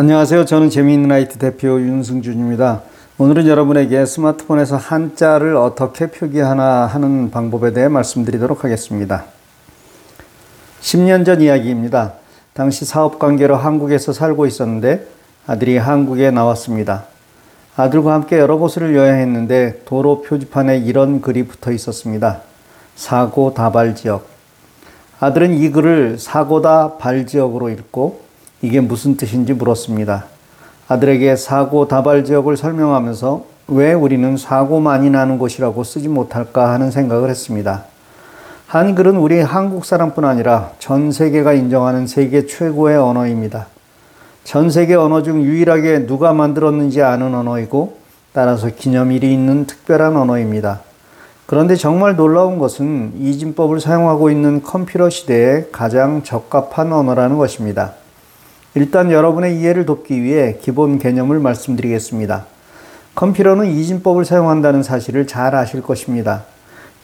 안녕하세요. 저는 재미있는 아이트 대표 윤승준입니다. 오늘은 여러분에게 스마트폰에서 한자를 어떻게 표기하나 하는 방법에 대해 말씀드리도록 하겠습니다. 10년 전 이야기입니다. 당시 사업 관계로 한국에서 살고 있었는데 아들이 한국에 나왔습니다. 아들과 함께 여러 곳을 여행했는데 도로 표지판에 이런 글이 붙어 있었습니다. 사고 다발 지역. 아들은 이 글을 사고다 발 지역으로 읽고 이게 무슨 뜻인지 물었습니다. 아들에게 사고 다발 지역을 설명하면서 왜 우리는 사고 많이 나는 곳이라고 쓰지 못할까 하는 생각을 했습니다. 한글은 우리 한국 사람뿐 아니라 전 세계가 인정하는 세계 최고의 언어입니다. 전 세계 언어 중 유일하게 누가 만들었는지 아는 언어이고 따라서 기념일이 있는 특별한 언어입니다. 그런데 정말 놀라운 것은 이진법을 사용하고 있는 컴퓨터 시대에 가장 적합한 언어라는 것입니다. 일단 여러분의 이해를 돕기 위해 기본 개념을 말씀드리겠습니다. 컴퓨터는 이진법을 사용한다는 사실을 잘 아실 것입니다.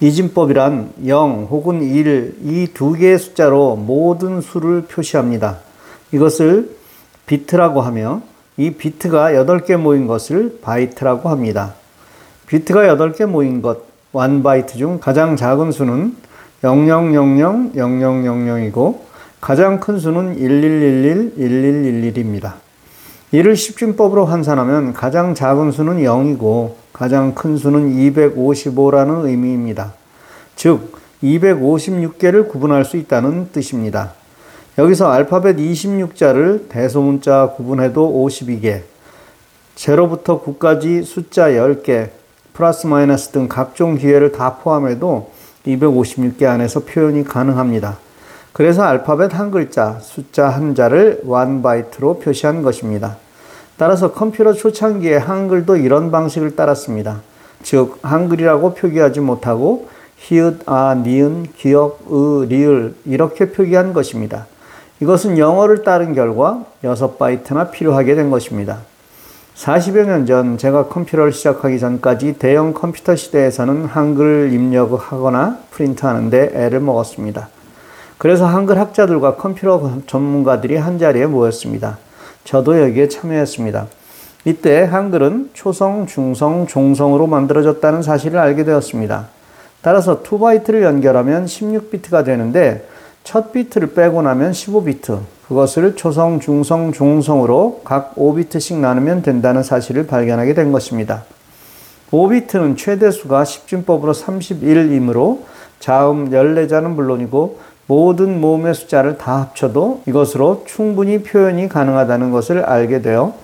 이진법이란 0 혹은 1, 이 두 개의 숫자로 모든 수를 표시합니다. 이것을 비트라고 하며 이 비트가 8개 모인 것을 바이트라고 합니다. 비트가 8개 모인 것, 1바이트 중 가장 작은 수는 00000000이고 가장 큰 수는 11111111입니다. 이를 십진법으로 환산하면 가장 작은 수는 0이고 가장 큰 수는 255라는 의미입니다. 즉 256개를 구분할 수 있다는 뜻입니다. 여기서 알파벳 26자를 대소문자 구분해도 52개, 제로부터 9까지 숫자 10개, 플러스 마이너스 등 각종 기회를 다 포함해도 256개 안에서 표현이 가능합니다. 그래서 알파벳 한 글자, 숫자 한 자를 1바이트로 표시한 것입니다. 따라서 컴퓨터 초창기에 한글도 이런 방식을 따랐습니다. 즉, 한글이라고 표기하지 못하고 히읗, 아, 니은, 기역, 으, 리을 이렇게 표기한 것입니다. 이것은 영어를 따른 결과 6바이트나 필요하게 된 것입니다. 40여 년 전 제가 컴퓨터를 시작하기 전까지 대형 컴퓨터 시대에서는 한글 입력하거나 프린트하는데 애를 먹었습니다. 그래서 한글 학자들과 컴퓨터 전문가들이 한 자리에 모였습니다. 저도 여기에 참여했습니다. 이때 한글은 초성, 중성, 종성으로 만들어졌다는 사실을 알게 되었습니다. 따라서 2바이트를 연결하면 16비트가 되는데 첫 비트를 빼고 나면 15비트, 그것을 초성, 중성, 종성으로 각 5비트씩 나누면 된다는 사실을 발견하게 된 것입니다. 5비트는 최대수가 10진법으로 31이므로 자음 14자는 물론이고 모든 모음의 숫자를 다 합쳐도 이것으로 충분히 표현이 가능하다는 것을 알게 되어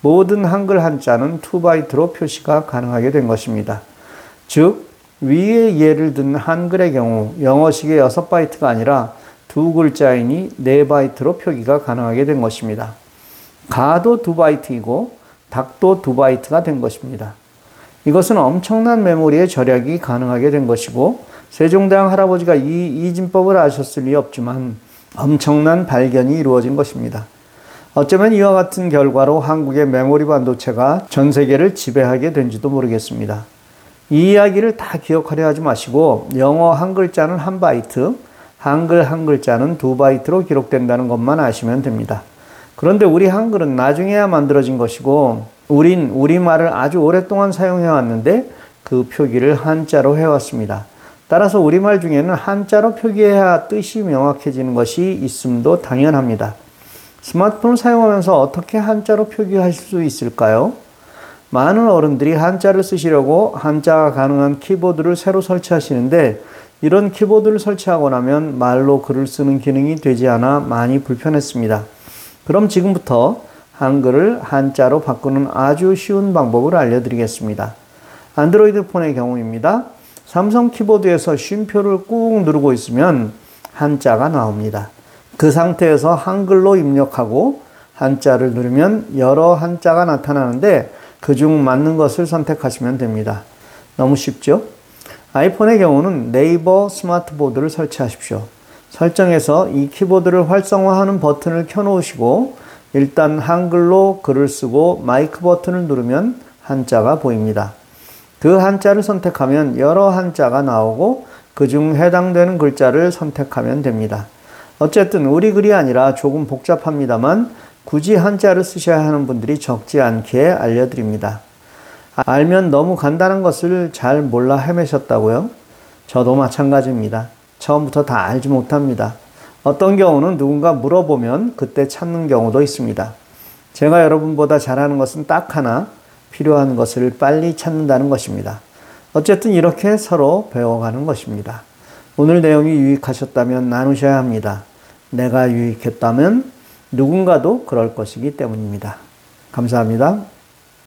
모든 한글 한자는 2바이트로 표시가 가능하게 된 것입니다. 즉, 위의 예를 든 한글의 경우 영어식의 6바이트가 아니라 두 글자이니 4바이트로 표기가 가능하게 된 것입니다. 가도 2바이트이고 닭도 2바이트가 된 것입니다. 이것은 엄청난 메모리의 절약이 가능하게 된 것이고 세종대왕 할아버지가 이 이진법을 아셨을 리 없지만 엄청난 발견이 이루어진 것입니다. 어쩌면 이와 같은 결과로 한국의 메모리 반도체가 전 세계를 지배하게 된지도 모르겠습니다. 이 이야기를 다 기억하려 하지 마시고 영어 한 글자는 한 바이트, 한글 한 글자는 두 바이트로 기록된다는 것만 아시면 됩니다. 그런데 우리 한글은 나중에야 만들어진 것이고 우린 우리말을 아주 오랫동안 사용해 왔는데 그 표기를 한자로 해왔습니다. 따라서 우리말 중에는 한자로 표기해야 뜻이 명확해지는 것이 있음도 당연합니다. 스마트폰을 사용하면서 어떻게 한자로 표기하실 수 있을까요? 많은 어른들이 한자를 쓰시려고 한자가 가능한 키보드를 새로 설치하시는데 이런 키보드를 설치하고 나면 말로 글을 쓰는 기능이 되지 않아 많이 불편했습니다. 그럼 지금부터 한글을 한자로 바꾸는 아주 쉬운 방법을 알려드리겠습니다. 안드로이드 폰의 경우입니다. 삼성 키보드에서 쉼표를 꾹 누르고 있으면 한자가 나옵니다. 그 상태에서 한글로 입력하고 한자를 누르면 여러 한자가 나타나는데 그중 맞는 것을 선택하시면 됩니다. 너무 쉽죠? 아이폰의 경우는 네이버 스마트보드를 설치하십시오. 설정에서 이 키보드를 활성화하는 버튼을 켜놓으시고 일단 한글로 글을 쓰고 마이크 버튼을 누르면 한자가 보입니다. 그 한자를 선택하면 여러 한자가 나오고 그 중 해당되는 글자를 선택하면 됩니다. 어쨌든 우리 글이 아니라 조금 복잡합니다만 굳이 한자를 쓰셔야 하는 분들이 적지 않게 알려드립니다. 알면 너무 간단한 것을 잘 몰라 헤매셨다고요? 저도 마찬가지입니다. 처음부터 다 알지 못합니다. 어떤 경우는 누군가 물어보면 그때 찾는 경우도 있습니다. 제가 여러분보다 잘하는 것은 딱 하나, 필요한 것을 빨리 찾는다는 것입니다. 어쨌든 이렇게 서로 배워가는 것입니다. 오늘 내용이 유익하셨다면 나누셔야 합니다. 내가 유익했다면 누군가도 그럴 것이기 때문입니다. 감사합니다.